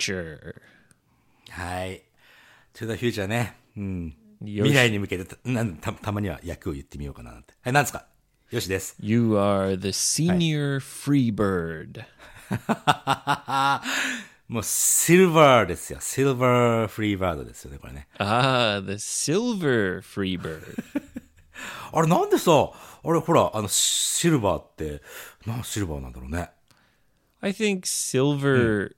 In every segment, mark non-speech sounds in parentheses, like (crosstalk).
future. はい。to the future ね。うん。未来に向けてたなんた、たまには役を言ってみようかななんて。はい、なんですか？よしです。You are the senior free bird. (laughs) もう、シルバーですよ。シルバーフリーバードですよね、これね。Ah, the silver free bird. (laughs) あれ、なんでさ、あれ、ほら、あの、シルバーって、なんシルバーなんだろうね。I think silver,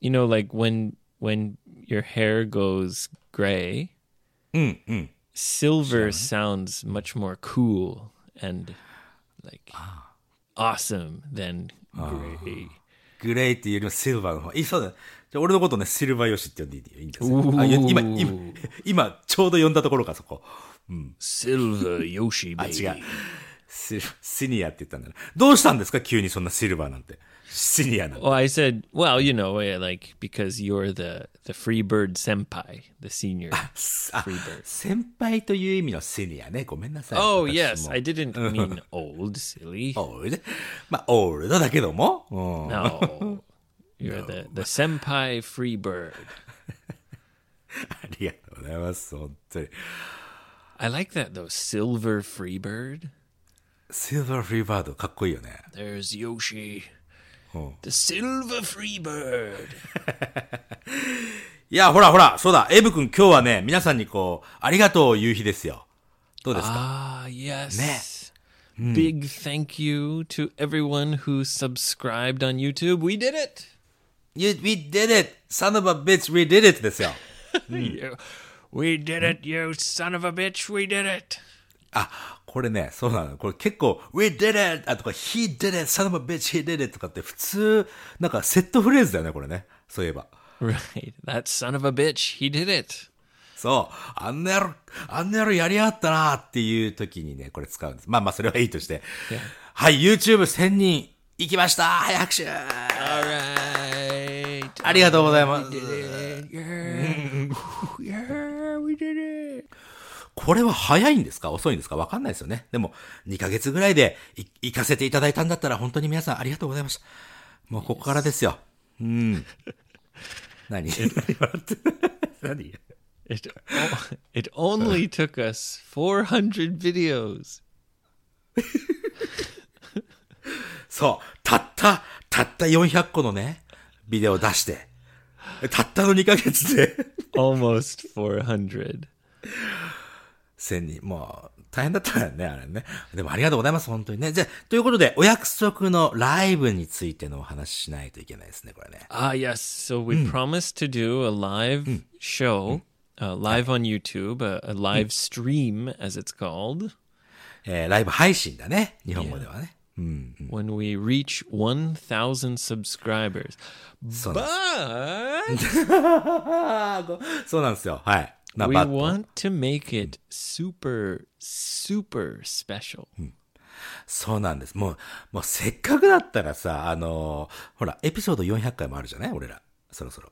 you know, like when when your hair goes gray, silver sounds much more cool and like awesome than gray. グレイっていうよりもシルバーの方。いい、そうだ。じゃあ俺のことね、シルバーヨシって呼んでいいいいんですよ。あいや今、今、今、ちょうど呼んだところか、そこ。 Silver Yoshi あ、 baby. 違う。 (laughs) シシニアって言ったんだな。どうしたんですか急にそんなシルバーなんて。シニアなんて。Well, I said, well, you know, eh, like because you're the the free bird senpai, the senior あ free bird. 先輩という意味のシニアね。ごめんなさい。Oh 私 yes, も I didn't mean old, silly. オールドまあ、オールドだけども。うん No, you're the the senpai free bird. ありがとうございます。本当に。I like that though, silver free bird. シルバーフリーバード、かっこいいよね。There's Yoshi, the silver free bird. いや、ほらほら、そうだ、エイブ君今日はね、皆さんにこう、ありがとうを言う日ですよ。どうですか Ah, yes. Big thank you to everyone who subscribed on YouTube. We did it. you, ?We did it! Son of a bitch, we did it! ですよ。You- We did it, you son of a bitch. We did it. あ、これね、そうなの。これ結構、We did it! あとか、He did it! Son of a bitch, he did it! とかって普通、なんかセットフレーズだよね、これね。そういえば。Right. That son of a bitch. He did it. そう。あんな野郎、あんな野郎やりやがったなっていう時にね、これ使うんです。まあまあ、それはいいとして。はい、YouTube1000 人行きましたはい、拍手 All right. ありがとうございます。Yeah. yeah, we did it. これは早いんですか？遅いんですか？わかんないですよね。でも、2ヶ月ぐらいでい行かせていただいたんだったら、本当に皆さんありがとうございました。もうここからですよ。うん。何？何笑って何？It, it only took us 400 videos. (laughs) そう。たった、たった400個のね、ビデオを出して、たったの2ヶ月で、Almost 400. 1000人。もう、大変だったからね、あれね。でもありがとうございます、本当にね。じゃあということで、お約束のライブについてのお話ししないといけないですね、これね。Ah, yes. So we promised to do a live show, uh, live on YouTube, a, a live stream, as it's called, えーライブ配信だね、日本語ではね。when we reach 1,000 subscribers. そうなん But (laughs) そうなんですよ。はい。な we バッと want to make it super, super special. そうなんです。もう、もうせっかくだったらさ、あのーほら、エピソード400回もあるじゃない？俺ら。そろそろ。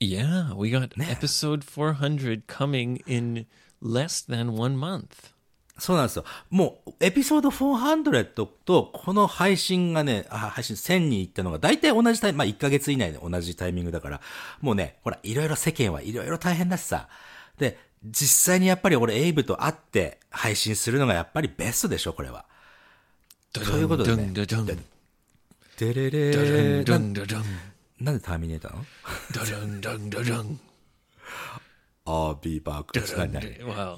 Yeah, we got episode 400 coming in less than one month. そうなんですよ。もう、エピソード400と、この配信がね、あ配信1000人いったのが、大体同じタイミング、まあ1ヶ月以内で同じタイミングだから、もうね、ほら、いろいろ世間はいろいろ大変だしさ。で、実際にやっぱり俺、エイブと会って配信するのがやっぱりベストでしょ、これは。そういうことでね。れれ dun, ー。なんでターミネーターの？dun, dun, dun, dun. あービーバーク。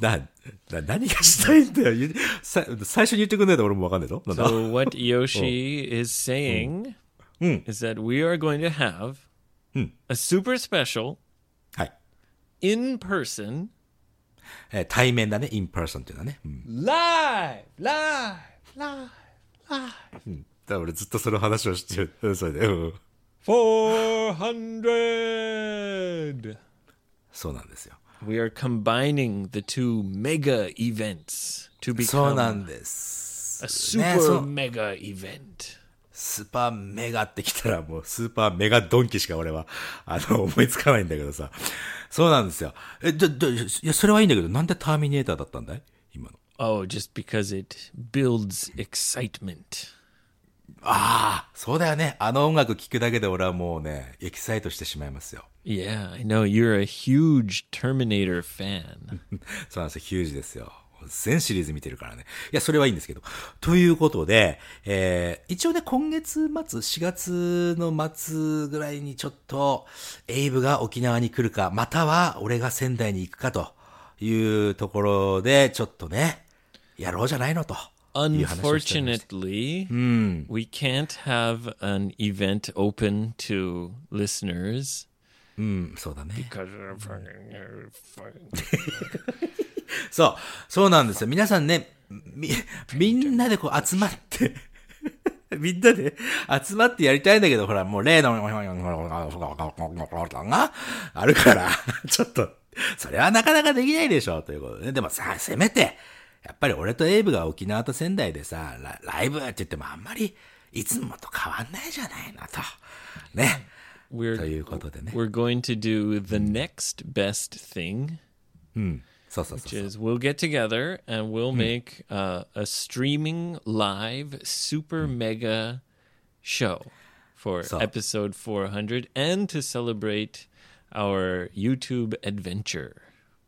何何何がしたいんだよ。さ最初に言ってくんないと俺もわかんないぞ。なんだ？So what (laughs) Yoshi is saying is that we are going to have a super special はい。In person えー対面だね、インパーソンっていうのはね。うん。live, live, live, live. だから俺ずっとその話をしてる。(laughs) うんそれで。うん。400. そうなんですよ。We are combining the two mega events to そうな become んです。a ね super そう mega event. スーパーメガってきたらもうスーパーメガドンキしか俺は、あの、思いつかないんだけどさ。そうなんですよ。え、だ、だ、いや、それはいいんだけど、なんでターミネーターだったんだい？今の。Oh, just because it builds excitement. ああ、そうだよね。あの音楽聴くだけで俺はもうね、エキサイトしてしまいますよ。Yeah, I know you're a huge Terminator fan. (laughs) そうなんですよ。ヒュージですよ。全シリーズ見てるからね。いや、それはいいんですけど。ということで、えー、一応ね、今月末、4月の末ぐらいにちょっと、エイブが沖縄に来るか、または俺が仙台に行くかというところで、ちょっとね、やろうじゃないのと。Unfortunately, we can't have an event open to listeners うん、そうだね。because of fucking- fucking- (laughs) そう、そうなんですよ。皆さんね、み、みんなでこう集まって、(laughs) みんなで集まってやりたいんだけど、ほら、もう例の、があるから、ちょっと、それはなかなかできないでしょ、ということでね。でもさ、せめて、やっぱり俺とエイブが沖縄と仙台でさ、ラライブって言ってもあんまり、いつもと変わんないじゃないのと。ね。ということでね。we're going to do the next best thing, うそ うそう which。is we'll get together and we'll make uh, a streaming live super mega show for So- episode 400 and to celebrate our YouTube adventure.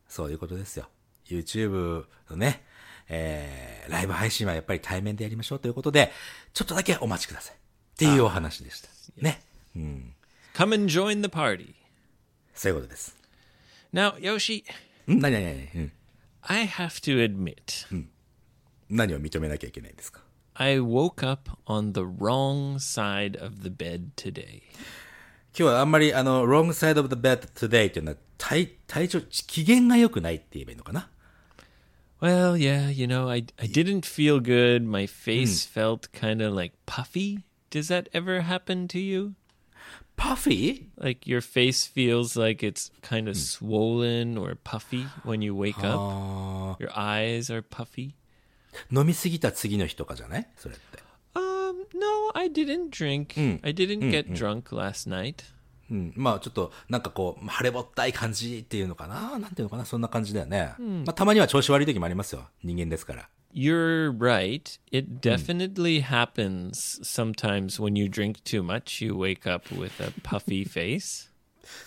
そういうことですよ。YouTube のね、えー、ライブ配信はやっぱり対面でやりましょうということで、ちょっとだけお待ちください。っていうお話でした。ね。 Come and join the party. そういうことです。 Now, Yoshi, ん 何何何うん。 I have to admit, 何を認めなきゃいけないんですか I woke up on the wrong side of the bed today. 今日はあんまりあの、wrong side of the bed today っていうのは体、体調、機嫌が良くないって言えばいいのかな Well, yeah, you know, I I didn't feel good. My face felt kind of like puffy. Does that ever happen to you? パフィー Like your face feels like it's kind of swollen or puffy when you wake up. あ Your eyes are puffy. ー飲みすぎた次の日とかじゃないそれって。Um, no, I didn't drink. I didn't get drunk last night. うん。まあちょっと、なんかこう、晴れぼったい感じっていうのかななんていうのかなそんな感じだよね。まあたまには調子悪い時もありますよ。人間ですから。You're right. It definitely happens sometimes when you drink too much. You wake up with a puffy (laughs) face.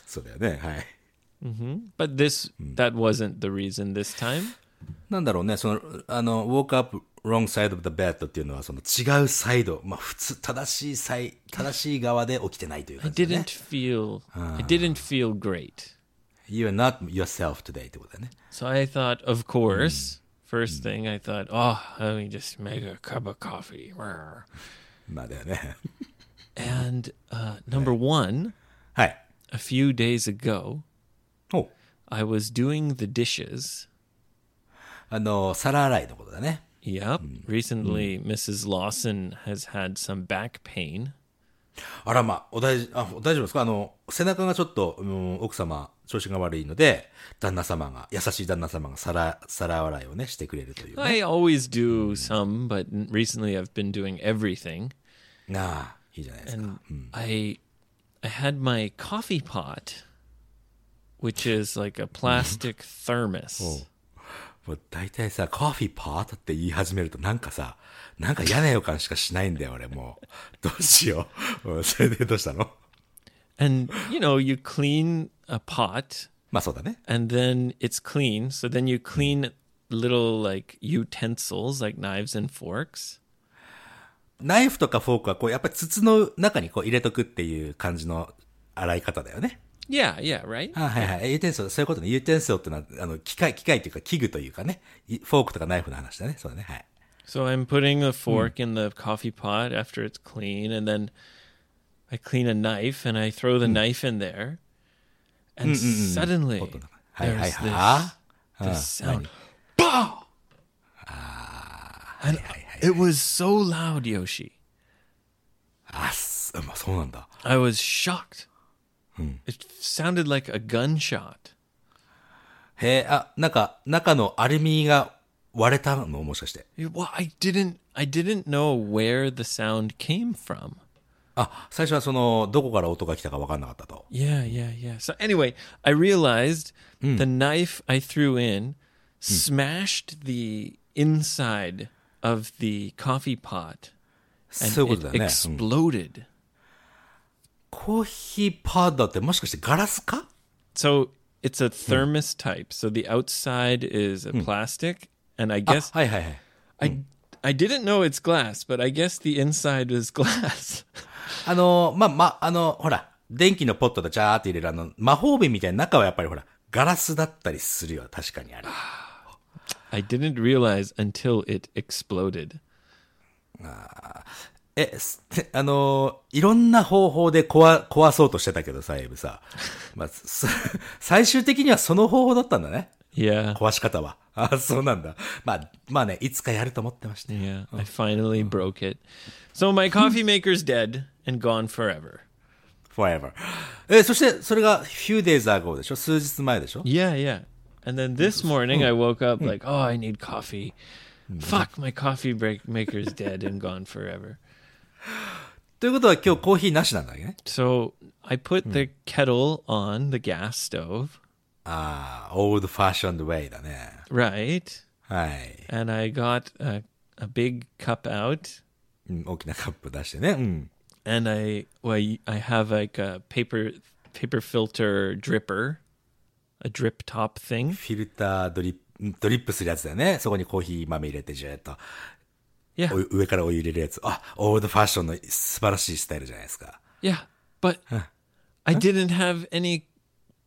そうだよね。はい。 But this that wasn't the reason this time. なんだろうね、その、あの、woke up wrong side of the bed っていうのは、その違うサイド、まあ普通、正しいサイ、正しい側で起きてないという I 感じだね didn't。feel I didn't feel great. You are not yourself today ってことだね。 So I thought, of course, first thing I thought, oh, let me just make a cup of coffee. (laughs) Rawr. まあだよね。 (laughs) And uh, number one, はい。 a few days ago, お I was doing the dishes. あの、皿洗いのことだね。 Yep. Recently, Mrs. Lawson has had some back pain. あらまあ、お大事、あ、大丈夫ですかあの、背中がちょっと、うん、奥様、 調子が悪いので、旦那様が、優しい旦那様が皿、皿洗いをね、してくれるというね。I always do some, but recently I've been doing everything. ああ、いいじゃないですか。And I I had my coffee pot, which is like a plastic thermos. もう大体さ、コーヒーパートって言い始めるとなんかさ、なんか嫌な予感しかしないんだよ、俺もう。どうしよう。う (laughs) んそれでどうしたの？And you know, you clean a pot まあそうだね。and then it's clean. So then you clean little like utensils like knives and forks. ナイフとかフォークはこう、やっぱり筒の中にこう入れとくっていう感じの洗い方だよね。Yeah, yeah, right? あはいはい。ユーテンソル、そういうことね。ユーテンソルってのは、あの、機械、機械っていうか器具というかね。いフォークとかナイフの話だね。そうだね。はい。So I'm putting a fork in the coffee pot after it's clean, and then I clean a knife and I throw the knife in there, and suddenly はいはい there's は this, this sound, Bah! and it was so loud, Yoshi. あっす、まあそうなんだ。 I was shocked. It sounded like a gunshot. へえ、あ、なんか、中のアルミが割れたのもしかして。 Well, I didn't, I didn't know where the sound came from. あ、最初はその、どこから音が来たか分かんなかったと。 Yeah, yeah, yeah. So anyway, I realized the knife I threw in smashed the inside of the coffee pot そういう and こと it だよね。うん exploded. コーヒーパウダーってもしかしてガラスか So it's a thermos type. So the outside is a plastic, and I あ guess はいはいはい。 I I didn't know it's glass, but I guess the inside is glass. (laughs) あの、ま、ま、あの、ほら、電気のポットでジャーって入れるあの、魔法瓶みたいな中はやっぱりほら、ガラスだったりするよ。確かにあれ。(sighs) I didn't realize until it exploded. え、す (laughs) あのーいろんな方法で壊、壊そうとしてたけどさ、エイブさ。まあ、す (laughs) 最終的にはその方法だったんだね。Yeah. 壊し方は。あ、そうなんだ。まあ、まあね、いつかやると思ってました。 Yeah, I finally broke it. So my coffee maker's dead and gone forever. forever. え、そして、それが few days ago でしょ数日前でしょ Yeah, yeah. And then this morning I woke up like, oh, I need coffee. Fuck, my coffee break maker's dead and gone forever. (gasps) ということは今日コーヒーなしなんだね。 So I put the kettle on the gas stove, ああ、old fashioned way だね。right? はい。And I got a, a big cup out うん、大きなカップ出してね。うん。and I well, I have like a paper paper filter dripper, a drip top thing. フィルタードリップ、ドリップするやつだよね。そこにコーヒー豆入れてジューっと。Yeah. 上からお湯入れるやつ。あ、オールドファッションの素晴らしいスタイルじゃないですか。Yeah, but I didn't have any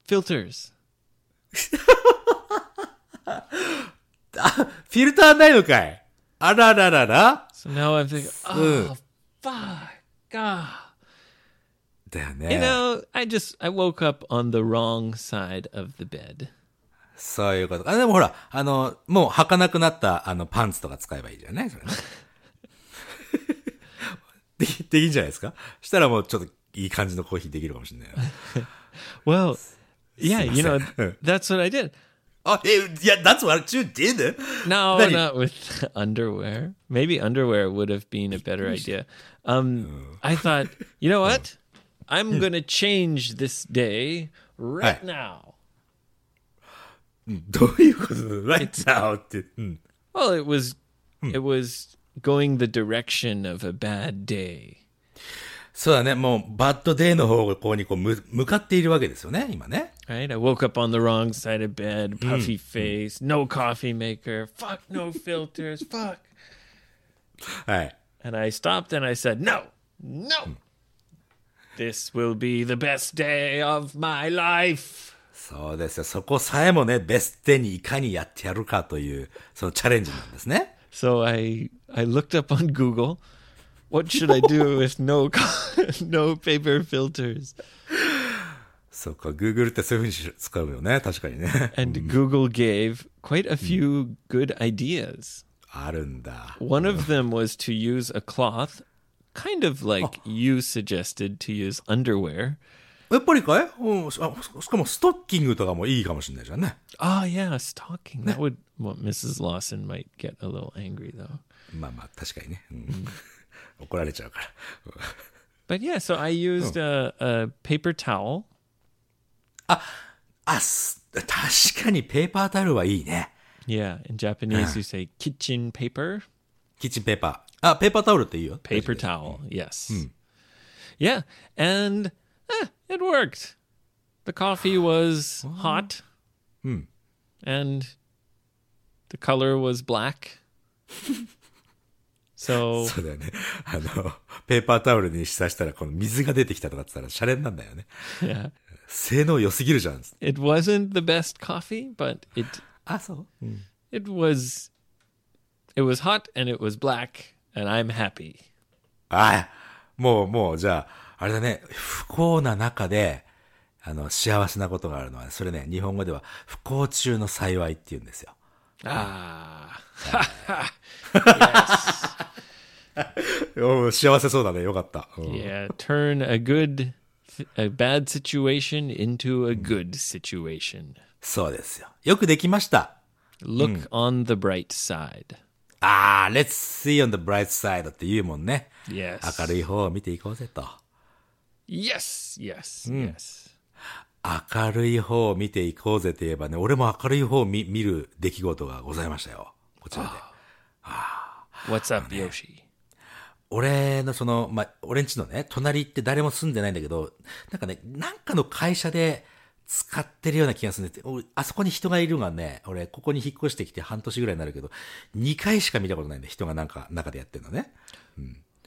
filters. (laughs) フィルターないのかい？あらららら So now I'm thinking, oh fuck, God. だよ You ね。know, I just I woke up on the wrong side of the bed. そういうこと。あ、でもほら、あの、もう履かなくなった、あの、パンツとか使えばいいじゃないそれね。(laughs) でき、できんじゃないですか？したらもうちょっといい感じのコーヒーできるかもしれないよ。(laughs) Well, yeah, you know, Simasa. (laughs) that's what I did. あ、え、いや、that's what you did? No, (laughs) Then you- not with (laughs) underwear. Maybe underwear would have been a better idea. Um, I thought, you know what? I'm gonna change this day right Hey. now. どういうことだ ?right now って。うん。 Well, it was it was going the direction of a bad day. そうだね。もう、バッドデーの方向にこう、む、向かっているわけですよね、今ね。Right? I woke up on the wrong side of bed, puffy face, no coffee maker, fuck no filters, fuck. はい。And I stopped and I said, "No. No. This will be the best day of my life." そうですよ。そこさえもね、ベストデーにいかにやってやるかという、そのチャレンジなんですね。So I I looked up on Google, what should I do with no (laughs) co- no paper filters? (sighs) そうか、Google ってそういうふうに使うよね。確かにね。 And Google gave quite a few good ideas. あるんだ。 One of them was to use a cloth, kind of like you suggested to use underwear. やっぱりかいうん。しあしかも、ストッキングとかもいいかもしれないじゃんね。 Oh yeah, stocking. That would well, Mrs. Lawson might get a little angry though. まあまあ、確かにね。うん、 怒られちゃうから。 But yeah, so I used a, a paper towel. あ、す確かにペーパータオルはいいね。 Yeah, in Japanese you say kitchen paper, キッチンペーパー。あ、ペーパータオルっていいよ。 paper towel. Yes. Yeah, and eh, it worked. The coffee was (gasps) hot, and the color was black. (laughs) so そうだよね。あの、ペーパータオルにしたしたら、この水が出てきたとかって言ったら、シャレになんだよね。yeah, 性能良すぎるじゃん。it wasn't the best coffee, but it あ、そう、it was it was hot and it was black, and I'm happy. あもう、もう、じゃあ、あれだね、不幸な中で、あの、幸せなことがあるのは、それね、日本語では、不幸中の幸いって言うんですよ。Ah. お幸せそうだね、よかった。うん Yeah, turn a good, a bad situation into a good situation. そうですよ。よくできました。Look on the bright side. ああ、let's see on the bright side って言うもんね。Yes. 明るい方を見ていこうぜと。Yes, yes, yes. 明るい方を見ていこうぜと言えばね、俺も明るい方を見見る出来事がございましたよ。こちらで。What's up, Yoshi? 俺のその、まあ、俺んちのね、隣って誰も住んでないんだけど、なんかね、なんかの会社で使ってるような気がするんで、俺あそこに人がいるのがね、俺、ここに引っ越してきて半年ぐらいになるけど、2回しか見たことないんだよ。人がなんか、中でやってるのね。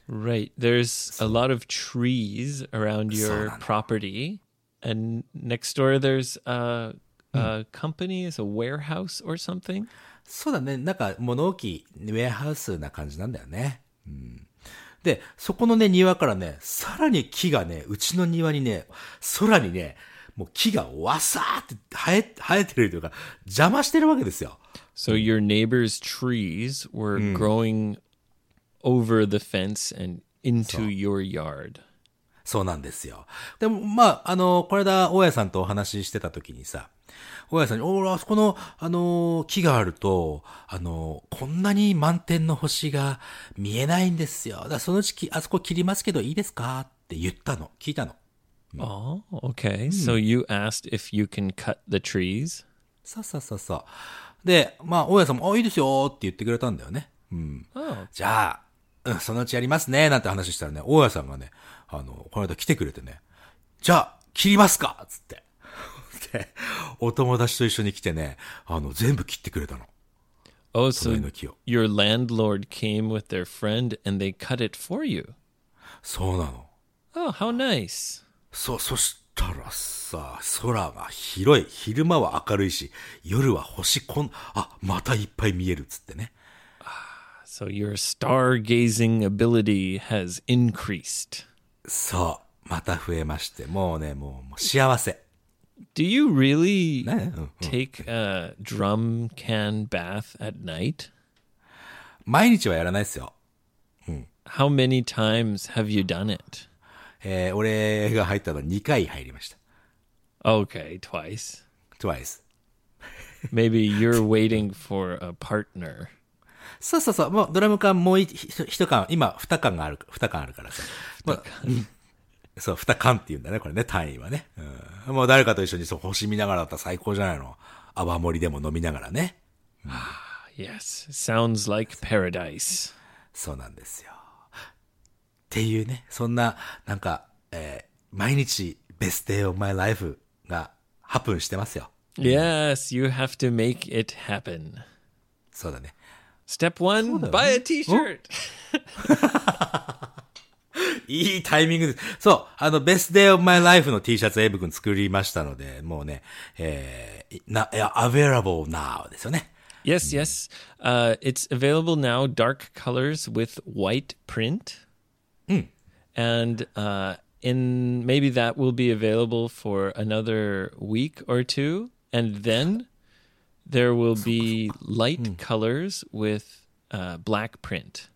Right. There's a lot of trees around your property, and next door there's a, a company, is a warehouse or something. そうだね。なんか物置ウェアハウスな感じなんだよね。うん。で、そこのね、庭からね、さらに木がね、うちの庭にね、空にね、もう木がわさーって生え、生えてるというか、邪魔してるわけですよ。So your neighbor's trees were growing over the fence and into your yard. そうなんですよ。でも、まあ、あの、この間、大家さんとお話ししてた時にさ、大家さんに、おーあそこの、あの、木があると、あの、こんなに満天の星が見えないんですよ。だからそのうちき、あそこ切りますけどいいですか？って言ったの。聞いたの。Oh, okay. So you asked if you can cut the trees? そうそうそうそう。で、まあ、大家さんも、あ、いいですよって言ってくれたんだよね。うん。Oh, じゃあ、うん、そのうちやりますね、なんて話したらね、大家さんがね、あの、この間来てくれてね、じゃあ、切りますかつって。で、お友達と一緒に来てね、あの、全部切ってくれたの。おう、そう、your landlord came with their friend and they cut it for you? そうなの。おう、how nice. そう、そしたらさ、空が広い。昼間は明るいし、夜は星こん、あ、またいっぱい見えるっつってね。So your stargazing ability has increased. そう、また増えまして、もうね、もうもう幸せ。Do you really take a drum can bath at night? 毎日はやらないですよ。How many times have you done it? えー俺が入ったの2回入りました。Okay, twice. twice. Maybe you're waiting for a partner. そうそうそう。もうドラム缶もう一缶、今二缶がある、二缶あるからさ。まあうんそう、二缶って言うんだね、これね、単位はね。うん、もう誰かと一緒にそう星見ながらだったら最高じゃないの。泡盛でも飲みながらね。Yes, sounds like paradise. そうなんですよ。っていうね、そんな、なんか、えー毎日、ベスト day of my life がハプンしてますよ。Yes, you have to make it happen. そうだね。Step one, buy a t shirt. (laughs) いいタイミングです。そう、あの、ベスト day of my life の T シャツエイブ君作りましたので、もうね、えー、な、いや、available now ですよね。 Yes, yes. Uh, it's available now, dark colors with white print. And uh, in maybe that will be available for another week or two. And then there will be light colors with uh, black print.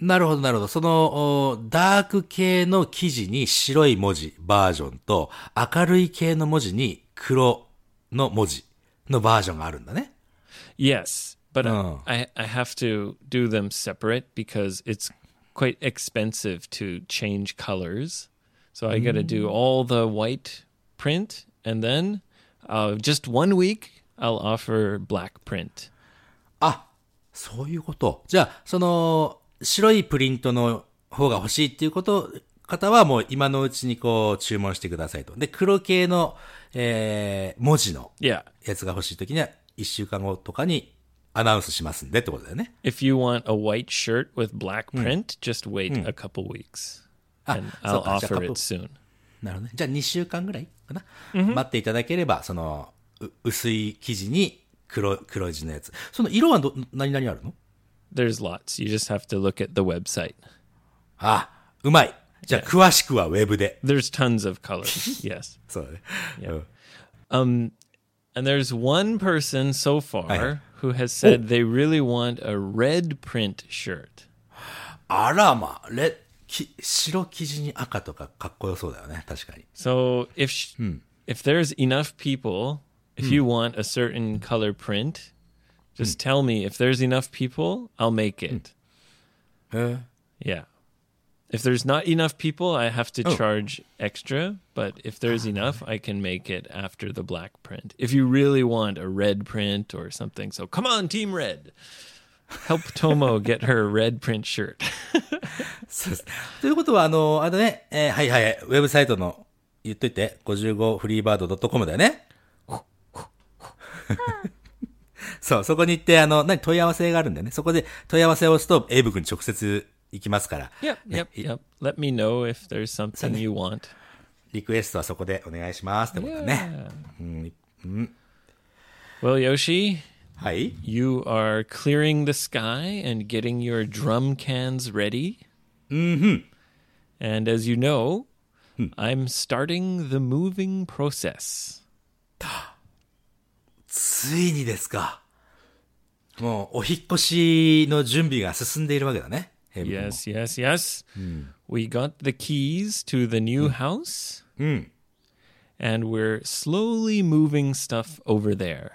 なるほど、なるほど。その、おダーク系の記事に白い文字バージョンと、明るい系の文字に黒の文字のバージョンがあるんだね。 Yes, but Oh. I, I have to do them separate because it's quite expensive to change colors. So I got to do all the white print and then uh, just one week I'll offer black print. あ、そういうこと。じゃあ、その、白いプリントの方が欲しいっていうこと、方はもう今のうちにこう注文してくださいと。で、黒系の、えー、文字の.やつが欲しいときには、一週間後とかにアナウンスしますんでってことだよね。If you want a white shirt with black print, just wait a couple weeks あ and、I'll offer it プ soon. なるほどね。じゃあ2週間ぐらいかな。待っていただければ、その、う薄い生地に黒、黒地のやつ。その色はど、何々あるの There's lots. You just have to look at the website. あ、うまい。じゃあ詳しくはウェブで。There's tons of colors. yes. そうだね。Yeah. うん。And there's one person so far who has said they really want a red print shirt. あらまあ、レ、き、白生地に赤とかかっこよそうだよね。確かに。 So if sh- if there's enough people, if you want a certain color print, Just tell me if there's enough people, I'll make it. へえ Yeah. If there's not enough people, I have to Oh. charge extra. But if there's enough, I can make it after the black print. If you really want a red print or something, so come on, Team Red. Help Tomo get her red print shirt. (laughs) そうです。ということは、あの、あれだね、えーはいはいはい、ウェブサイトの、言っといて、55freebird.com だよね。(laughs) そう、そこに行って、あの、何、問い合わせがあるんだよね。そこで問い合わせを押すと、エイブ君に直接行きますから。yep, yep, yep. Let me know if there's something you want. リクエストはそこでお願いしますってことだね。Well, Yoshi, はい。 you are clearing the sky and getting your drum cans ready. Mm-hmm. And as you know, I'm starting the moving process. ついにですか。もう、お引っ越しの準備が進んでいるわけだね。エイブ君も Yes, yes, yes. We got the keys to the new house. And we're slowly moving stuff over there.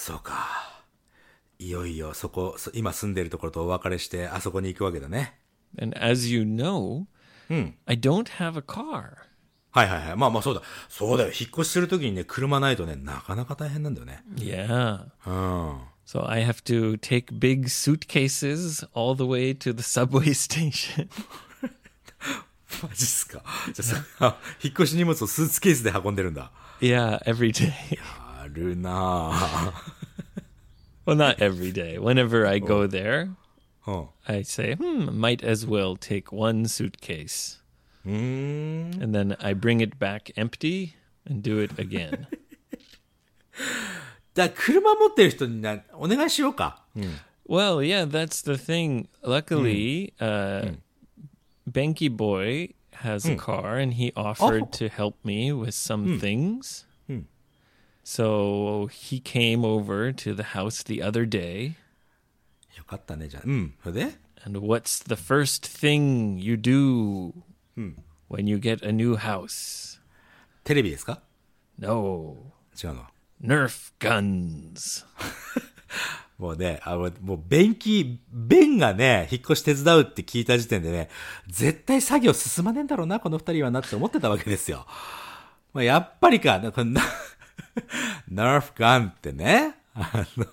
そうか。いよいよそこ、そ今住んでいるところとお別れして、あそこに行くわけだね。And as you know, I don't have a car. はいはいはい。まあまあそうだ。そうだよ。引っ越しするときにね、車ないとね、なかなか大変なんだよね。Yeah. うん。So I have to take big suitcases all the way to the subway (laughs) station. (laughs) マジっすか。じゃあさ、引っ越し荷物をスーツケースで運んでるんだ。yeah, every day. あるなぁ。 (laughs) well, not every day. Whenever I go there, うん。 I say, hmm, might as well take one suitcase. うーん。 And then I bring it back empty and do it again. (laughs) じゃあ、車持ってる人にな、お願いしようか。 well, yeah, that's the thing. Luckily, uh, Benki Boy has a car and he offered Oh. to help me with some things. So he came over to the house the other day. よかったね、じゃあ。うん。それで And what's the first thing you do when you get a new house? テレビですか No, 違うの。Nerf guns. (laughs) もうね、あの、もう、便器、便がね、引っ越し手伝うって聞いた時点でね、絶対作業進まねえんだろうな、この二人はなって思ってたわけですよ。まあ、やっぱりか、こんな、(laughs) ナーフガンってね、あの、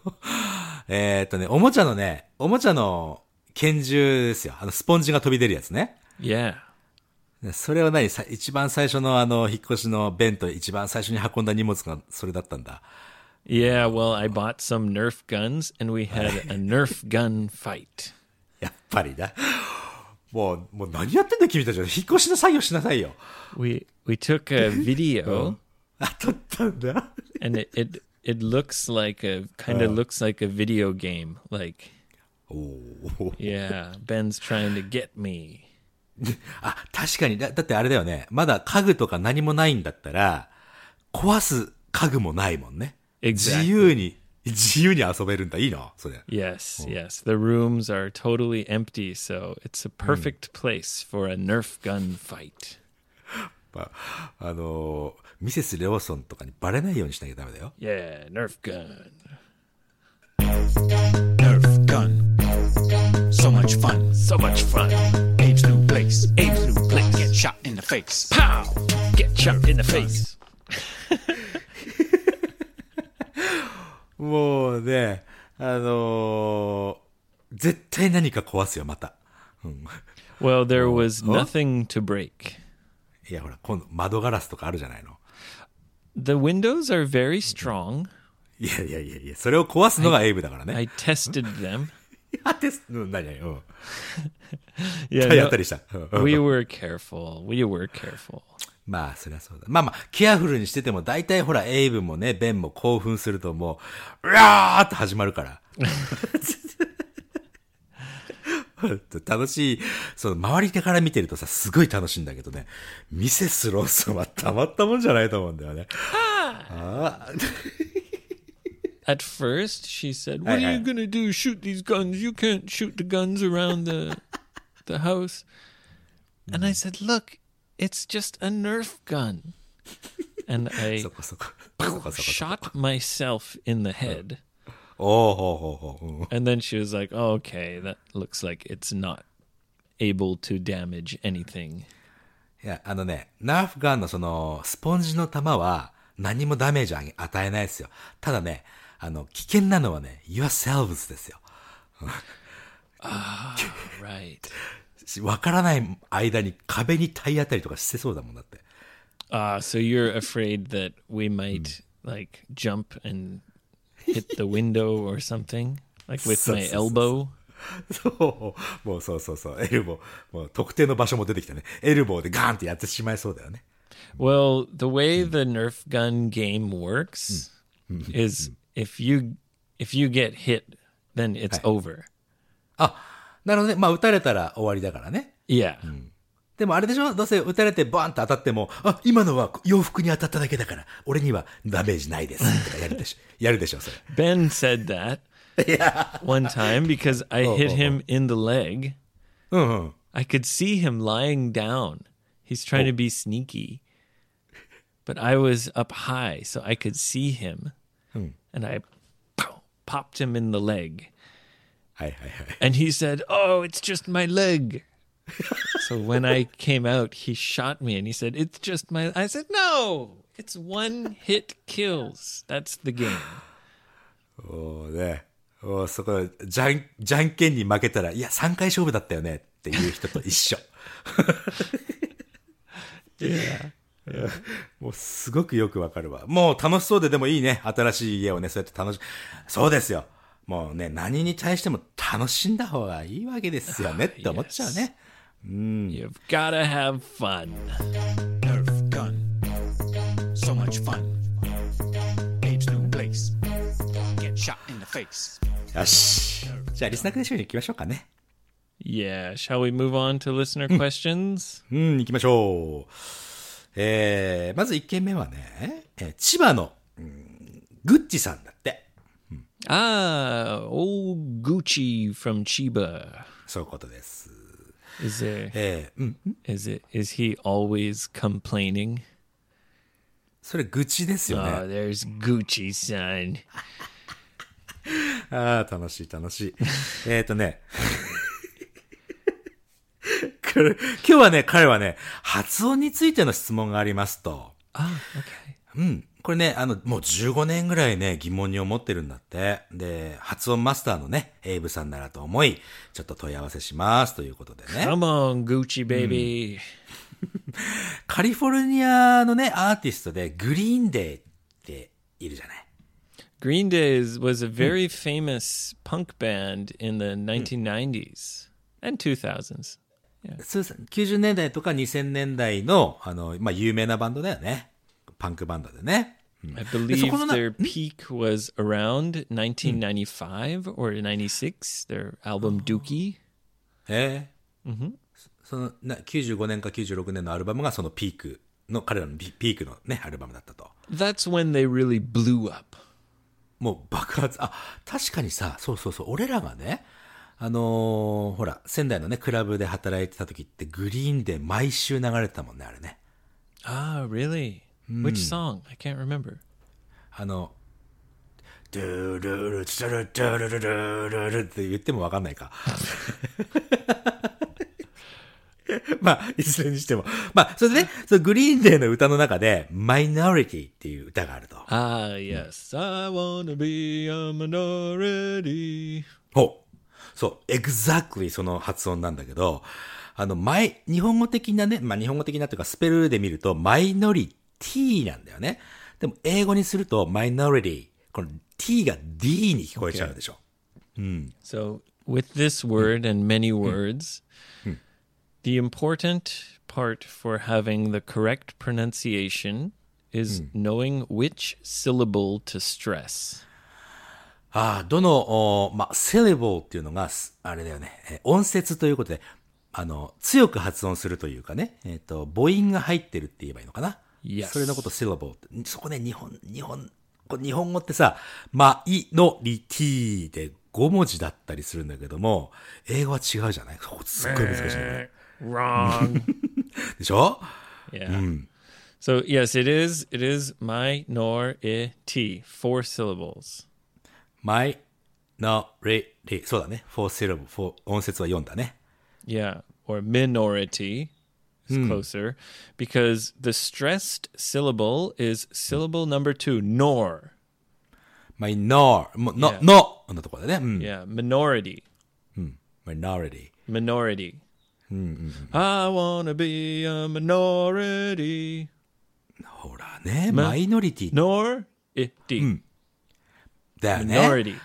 えーっとね、おもちゃのね、おもちゃの拳銃ですよ。あの、スポンジが飛び出るやつね。Yeah. それは何さ一番最初のあの、引っ越しの弁と一番最初に運んだ荷物がそれだったんだ。Yeah, well, I bought some Nerf guns and we had a (laughs) Nerf gun fight. やっぱりだ。もう、もう何やってんだ君たちは。引っ越しの作業しなさいよ。We we took a video。(laughs) and it it, it looks like a kind of looks like a video game. Like, おー yeah, Ben's trying to get me. あ、確かにだ。だってあれだよね。まだ家具とか何もないんだったら、壊す家具もないもんね。Exactly. 自由に、自由に遊べるんだ。いいな、それ。Yes, yes. The rooms are totally empty, so it's a perfect place for a Nerf gun fight. まあ、あのーミセス・レオソンとかにバレないようにしなきゃダメだよ。Yeah, Nerf gun. Nerf gun. So much fun. So much fun. Abe's new place. Abe's new place. Get shot in the face. Pow! Get shot in the face. もうね、あのー絶対何か壊すよ、また。Well, there was nothing to break. いや、ほら、今度窓ガラスとかあるじゃないの。The windows are very strong. いやいやいやいや、それを壊すのがエイブだからね。I tested them. (laughs) あ、テスト、うん、何々、うん。や no, ったりした。うん we were careful. We were careful. まあ、そりゃそうだ。まあまあ、ケアフルにしてても、大体ほら、エイブもね、ベンも興奮するともう、うわーって始まるから。(laughs) 楽しい、その、周りから見てるとさ、すごい楽しいんだけどね、ミセス・ローソンはたまったもんじゃないと思うんだよね。あ At first, she said, "What are you gonna do? Shoot these guns? You can't shoot the guns around the the house." And I said, "Look, it's just a Nerf gun. and I shot myself in the head. おおほうほうほううん。And then she was like, oh, okay, that looks like it's not able to damage anything. いや、あのね、ナーフガンのその、スポンジの弾は何もダメージ与えないですよ。ただね、あの、危険なのはね、yourselves ですよ。Right. わからない間に壁に体当たりとかしてそうだもんだって。Ah, so you're afraid that we might like jump and hit the window or something? Like with So- my so- so- elbow? そう。もうそうそうそう。エルボー。もう特定の場所も出てきたね。エルボーでガーンってやってしまいそうだよね。 Well, the way the Nerf gun game works is if you if you get hit, then it's over. あ、なるほどね。まあ、撃たれたら終わりだからね。 Yeah. でもあれでしょどうせ撃たれてバーンと当たっても、あ、今のは洋服に当たっただけだから、俺にはダメージないです。とかやるでしょ。やるでしょ、それ。 Ben said (laughs) that (laughs) one time because I hit him in the leg. うんうん。 I could see him lying down. He's trying to be sneaky. But I was up high, so I could see him. And I pow, popped him in the leg. はいはいはい。 And he said, Oh, it's just my leg. So when I came out, he shot me and he said, It's just my. I said, No, it's one hit kills. That's the game. おーね。おーそこ、じゃん、じゃんけんに負けたら、いや、3回勝負だったよねっていう人と一緒。(laughs) (laughs) もうすごくよくわかるわ。もう楽しそうででもいいね。新しい家をね、そうやって楽し、そうですよ。もうね、何に対しても楽しんだ方がいいわけですよねって思っちゃうね。You've got to have fun. Nerf gun. So much fun. Abe's new place. Get shot in the face. よし。じゃあ、リスナークエスチョンに行きましょうかね。Yeah. Shall we move on to listener questions? うん、行きましょう。えー、まず1件目はね、えー千葉の、うんグッチさんだって。Ah, old Gucci from Chiba. そういうことです。Is there? えー、うん、Is it? Is he always complaining? それ愚痴ですよ Oh, ね。there's Gucci, son. ああ、楽しい楽しい。えっとね。今日はね、彼はね、発音についての質問がありますと。Ah, okay. うん。これね、あの、もう15年ぐらいね、疑問に思ってるんだって。で、発音マスターのね、エイブさんならと思い、ちょっと問い合わせしますということでね。Come on, Gucci baby. (laughs) カリフォルニアのね、アーティストで、グリーンデーっているじゃない。Green Day was a very famous punk band in the 1990s and 2000s. そうです90年代とか2000年代の、あの、まあ、有名なバンドだよね。パンクバンドでね。I believe their peak was around 1995 or 96. Their album Dookie. ええそのな、95年か96年のアルバムがそのピークの、彼らのピピークのね、アルバムだったと。That's when they really blew up. もう爆発、あ、確かにさ、そうそうそう、俺らがね、あのーほら、仙台のね、クラブで働いてた時って、グリーンで毎週流れてたもんね、あれね。Ah, really? Which song? I can't remember. あの、ドゥルル、ツルドゥルルルルルって言ってもわかんないか。まあ、いずれにしても。まあ、それでね、そのグリーンデーの歌の中で、マイノリティっていう歌があると。Ah, yes. I want to be a minority. ほう。そう、exactly その発音なんだけど、あの、前、日本語的なね、まあ、日本語的なというか、スペルで見ると、マイノリティなんだよね。でも、英語にすると、マイノリティ。この t が d に聞こえちゃうでしょ。So, with this word and many words, the important part for having the correct pronunciation is knowing which syllable to stress. ああ、どの、おまあ、syllable っていうのが、すあれだよね、えー音節ということで、あの、強く発音するというかね、えっ、と、母音が入ってるって言えばいいのかな。Yes. それのこと syllable って。そこね、日本、日本、こ日本語ってさ、ま、いのりティで5文字だったりするんだけども、英語は違うじゃない？そこすっごい難しいね。Wrong. (laughs) でしょ？Yeah. So yes, it is. It is minority. Four syllables. マイノリティ。そうだね。4 syllable、4音節は4だね。Yeah, or minority is closer because the stressed syllable is syllable number two, nor. マイノー、もうの Yeah.、ののところだね。うん。Yeah, minority. マイノリティ。Minority. I wanna be a minority. ほらね、マイノリティ Minority. だよね。Minority.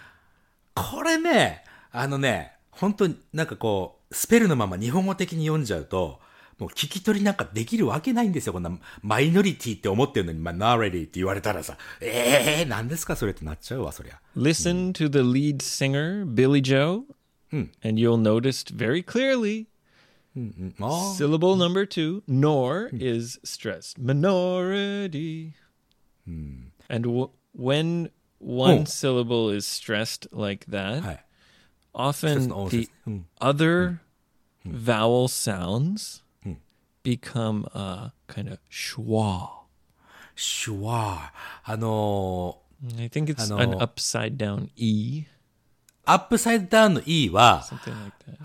これね、あのね、本当になんかこう、スペルのまま日本語的に読んじゃうと、もう聞き取りなんかできるわけないんですよ。こんなマイノリティって思ってるのに、マイノリティって言われたらさ、ええー、何ですかそれってなっちゃうわ、そりゃ。 Listen to the lead singer, Billy Joe, and you'll notice very clearly ああ syllable number two, nor is stressed. Minority. And w- when one Oh. syllable is stressed like that, はい。 often no, the it's- mm. other vowel sounds become a kind of schwa. シュワー。あの I think it's an upside down E, ー、アップサイドダウンの E は.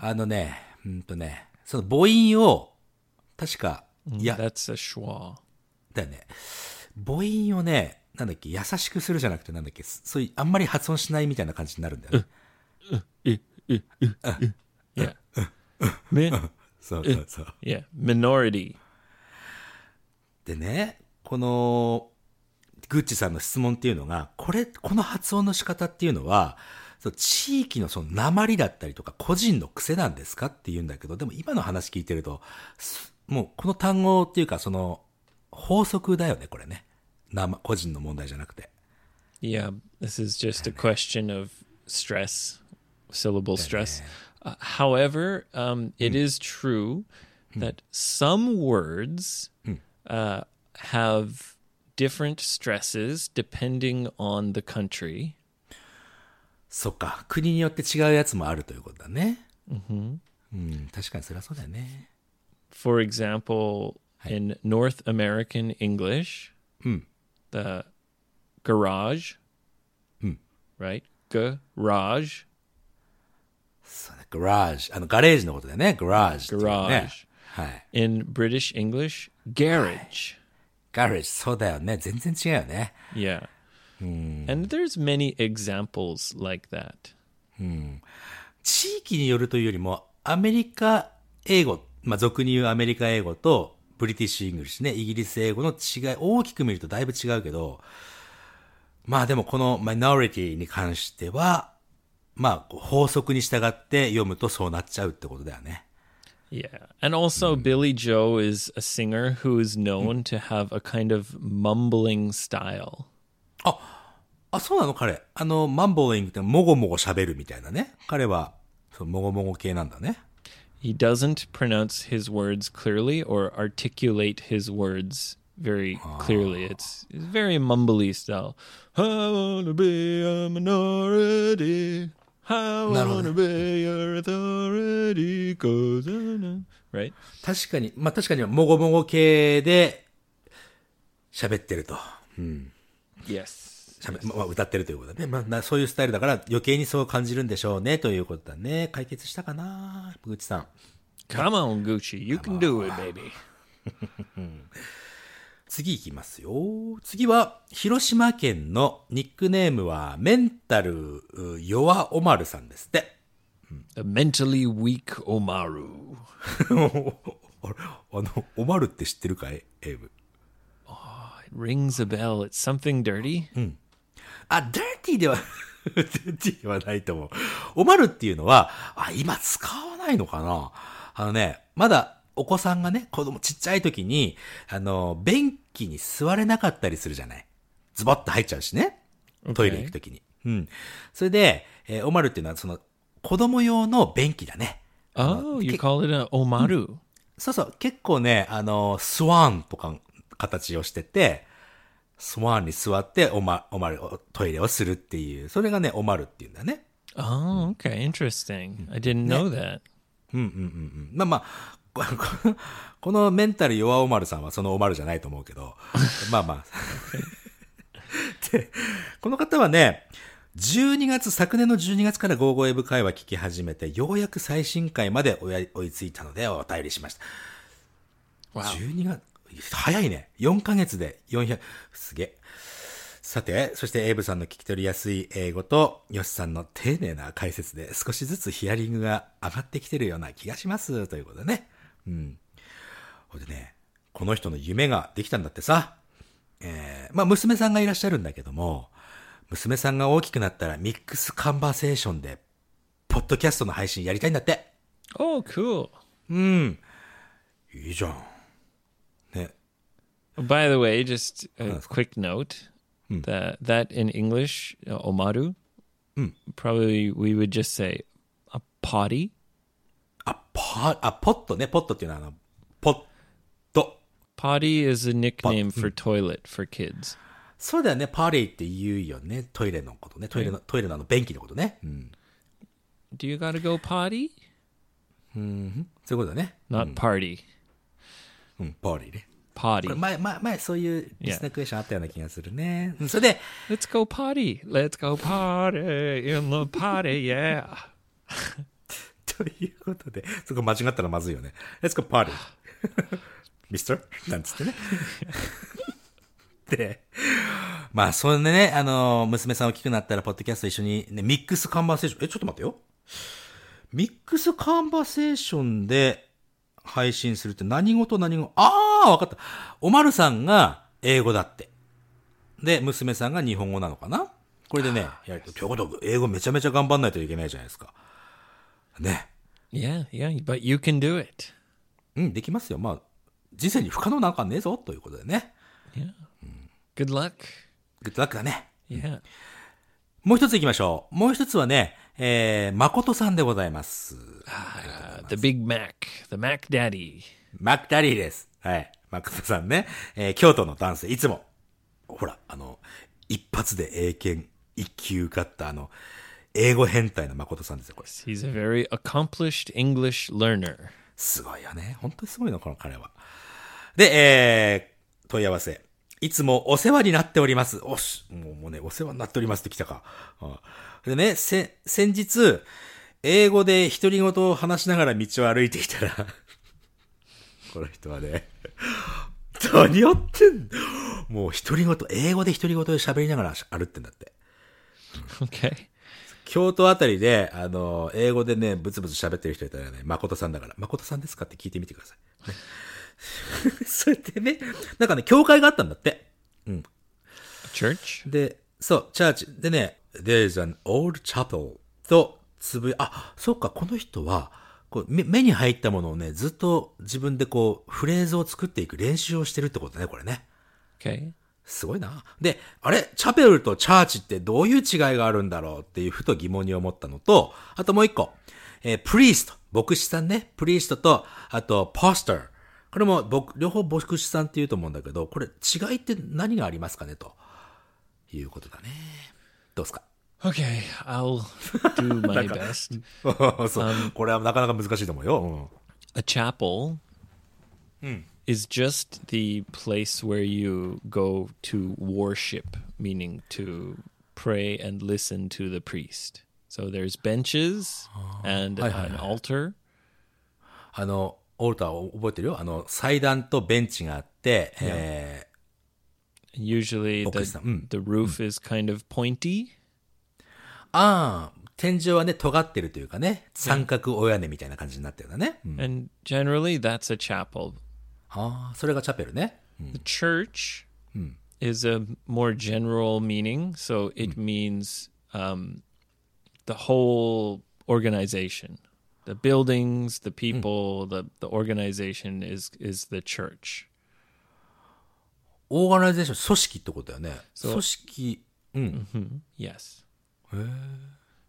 あのね、うんとね、その母音を、確か、いや、That's a schwa. だよね。母音をね、なんだっけ、優しくするじゃなくて、なんだっけ、そういう、あんまり発音しないみたいな感じになるんだよね。Yeah. そうそうそう。yeah. Minority. でね、この、グッチさんの質問っていうのが、これ、この発音の仕方っていうのは、そう地域のその鉛だったりとか個人の癖なんですかって言うんだけど、でも今の話聞いてると、すもうこの単語っていうかその法則だよね、これね。生個人の問題じゃなくて。Yeah, this is just a question of stress, syllable stress. Uh, however, um, it is true that some words uh, have different stresses depending on the country. そっか、国によって違うやつもあるということだね。うん、確かにそりゃそうだよね。 For example, in North American English, the garage, right? Garage, そうだ、ガラージ。あの、ガレージのことだよね。ガラージっていうね。Garage. はい。in British English, garage. ガレージ、そうだよね。全然違うよね。Yeah. And there's many examples like that. 地域によるというよりも、アメリカ英語、まあ、俗に言うアメリカ英語と、 British English ね、イギリス英語の違い、大きく見るとだいぶ違うけど、まあでもこのマイノリティに関しては、まあ法則に従って読むとそうなっちゃうってことだよね。Yeah. And also, Billy Joe is a singer who is known to have a kind of mumbling style. あ、そうなの彼。あの、マンボーリングってもごもご喋るみたいなね。彼は、そう、もごもご系なんだね。He doesn't pronounce his words clearly or articulate his words very clearly. It's, it's very mumbly style. I wanna be a minority. I wanna be your authority. 'cause I know-" Right? 確かに、まあ確かにもごもご系で喋ってると。Yes. しゃべまあ、歌ってるということだね。まあな、そういうスタイルだから余計にそう感じるんでしょうね、ということだね。解決したかなグッチさん。Come on, Gucci. You can do it, baby. (laughs) 次行きますよ。次は、広島県のニックネームは、メンタルう弱おまるさんですって。Mentally weak Omaru. あ (laughs) れあの、おまるって知ってるか？いエイブ。It rings a bell. It's something dirty? あ、ダーティーでは、(laughs) はないと思う。おまるっていうのは、あ、今使わないのかな？あのね、まだお子さんがね、子供ちっちゃい時に、あの、便器に座れなかったりするじゃない。ズボッと入っちゃうしね。トイレ行く時に。うん。それで、えーおまるっていうのは、その、子供用の便器だね。Oh, you call it an Omaru. そうそう、結構ね、あの、スワンとか形をしてて、スワンに座っておま、おまる、おトイレをするっていう、それがね、おまるっていうんだね。Oh, okay. Interesting. I didn't know that. まあまあ、こ (laughs) このメンタル弱おまるさんはそのおまるじゃないと思うけど、(laughs) まあまあ。(laughs) で、この方はね、12月、昨年の12月からゴーゴーエブ会話聞き始めて、ようやく最新回まで追いついたのでお便りしました。Wow. 12月、早いね。4ヶ月で400、すげえ。さて、そしてエイブさんの聞き取りやすい英語と、ヨシさんの丁寧な解説で少しずつヒアリングが上がってきてるような気がします。ということでね。うん。ほいでね、この人の夢ができたんだってさ。えー、まあ娘さんがいらっしゃるんだけども、娘さんが大きくなったらミックスカンバーセーションで、ポッドキャストの配信やりたいんだって。Oh, cool. うん。いいじゃん。ね。By the way, just a quick note that that in English, uh, omaru, probably we would just say a potty. あ、パ、あ、ポットね。ポットっていうのはあの、ポット。Potty is a nickname for toilet for kids. そうだよね。パレイって言うよね。トイレのことね。トイレの、トイレのあの、便器のことね。うん。Do you gotta go potty? そういうことだね。Not party. うん、パレイね。こ Potty. れ前、前、前、そういうリスナークエスチョンあったような気がするね。うん、それで、Let's go potty. Let's go party in the potty, yeah. (laughs) ということで、そこ間違ったらまずいよね。Let's go party.Mr. (laughs) なんつってね。で、まあ、そんでね、あの、娘さん大きくなったら、ポッドキャスト一緒に、ね、ミックスカンバーセーション、え、ちょっと待ってよ。ミックスカンバーセーションで配信するって何語と何語ああ、わかった。おまるさんが英語だって。で、娘さんが日本語なのかな？これでね、やると、ということ英語めちゃめちゃ頑張んないといけないじゃないですか。ね。Yeah, yeah, but you can do it. うん、できますよ。まあ、人生に不可能なんかねえぞ、ということでね。Good luck. グッドラックだね。Yeah. もう一つ行きましょう。もう一つはね、えー、誠さんでございます。Uh, the Big Mac, the Mac Daddy. マクダリーです。はい。誠さんね。えー、京都の男性、いつも。ほら、あの、一発で英検一級受かった、あの、英語変態の誠さんですよ、これ。He's a very accomplished English learner. すごいよね。本当にすごいの、この彼は。で、えー、問い合わせ。いつもお世話になっております。おし、もうもうね、お世話になっておりますって来たか。あでね、せ、先日、英語で独り言を話しながら道を歩いていたら、(laughs) この人はね、何やってんの？もう独り言、英語で独り言で喋りながら歩ってんだって。Okay. 京都あたりで、あの、英語でね、ブツブツ喋ってる人いたらね、誠さんだから、誠さんですかって聞いてみてください。ね (laughs) それでね、なんかね、教会があったんだって。A church? で、そう、チャーチ。でね、There's an old chapel とつぶや、あ、そうか、この人は、こう目目に入ったものをね、ずっと自分でこう、フレーズを作っていく練習をしてるってことね、これね。Okay. すごいな。で、あれ？チャペルとチャーチってどういう違いがあるんだろうっていうふと疑問に思ったのと、あともう一個。えープリースト。牧師さんね。プリーストと、あと、ポスター。これも、僕、両方牧師さんって言うと思うんだけど、これ違いって何がありますかね？ということだね。どうですか？Okay, I'll do my (laughs) best. (laughs) そう。これはなかなか難しいと思うよ。A chapel is just the place where you go to worship, meaning to pray and listen to the priest. So there's benches and hi, hi, an hi. altar. あの、オルターを覚えてるよあの、祭壇とベンチがあって、えー Usually the, Focus on- mm, the roof is kind of pointy. ああ、天井はね、尖ってるというかね、三角親根みたいな感じになってるんだね。うん And generally that's a chapel. ああ、それがチャペルね。 The church is a more general meaning. So it means um, the whole organization, the buildings, the people, the, the organization is, is the church. オーガナイゼーション、組織ってことだよね。そう組織、うん。 Yes.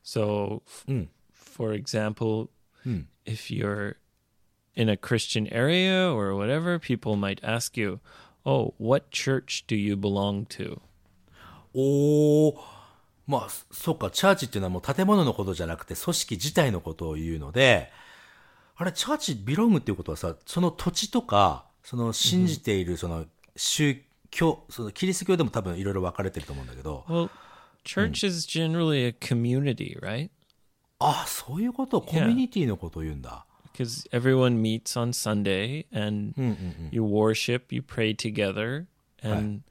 So, f- for example, if you're in a Christian area or whatever, people might ask you, Oh, what church do you belong to? おー、まあ、そっか、チャーチっていうのはもう建物のことじゃなくて、組織自体のことを言うので、あれ、チャーチビロングっていうことはさ、その土地とか、その信じているその宗教、そのキリスト教でも多分いろいろ分かれてると思うんだけど、Well, church is generally a community, right? あ、そういうこと、コミュニティのことを言うんだ。Because everyone meets on Sunday and you worship, you pray together, and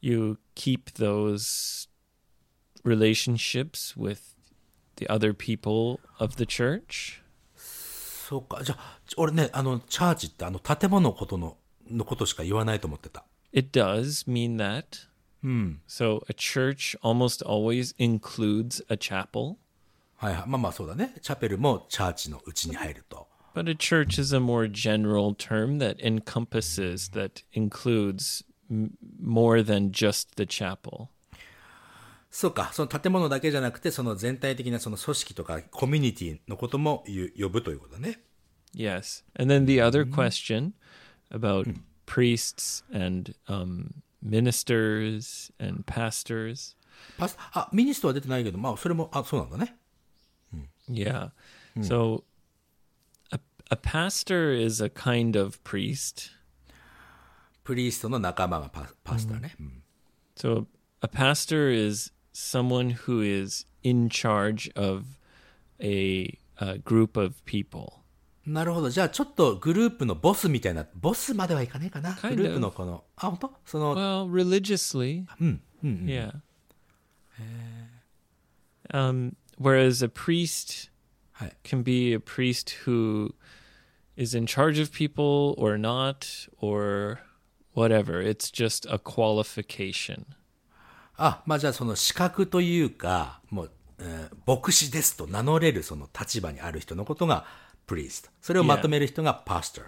you keep those relationships with the other people of the church. そうか。じゃあ、俺ね、あの、チャーチってあの建物のことの、のことしか言わないと思ってた。 It does mean that. So a church almost always includes a chapel, はいはい。まあまあそうだね。チャペルもチャーチのうちに入ると。but a church is a more general term that encompasses, that includes more than just the chapel. そうか。その建物だけじゃなくて、その全体的なその組織とかコミュニティのことも呼ぶということだね。Yes. And then the other question about priests and um, ministers and pastors. パス、あ、ミニストは出てないけど、まあそれも、あ、そうなんだね。Yeah. Hmm. So a, a pastor is a kind of priest. So a pastor is someone who is in charge of a, a group of people. なるほど。じゃあちょっとグループのボスみたいな、ボスまではいかないかな。Kind、グループのこの、あ、本当その。Well, religiously. Hmm. Hmm, hmm, うん。うん、うん。Yeah. Um, whereas a priest はい。can be a priest who is in charge of people or not or whatever. It's just a qualification. あ、まあじゃあその資格というか、もう、えー牧師ですと名乗れるその立場にある人のことがプリースト。それをまとめる人がパスター。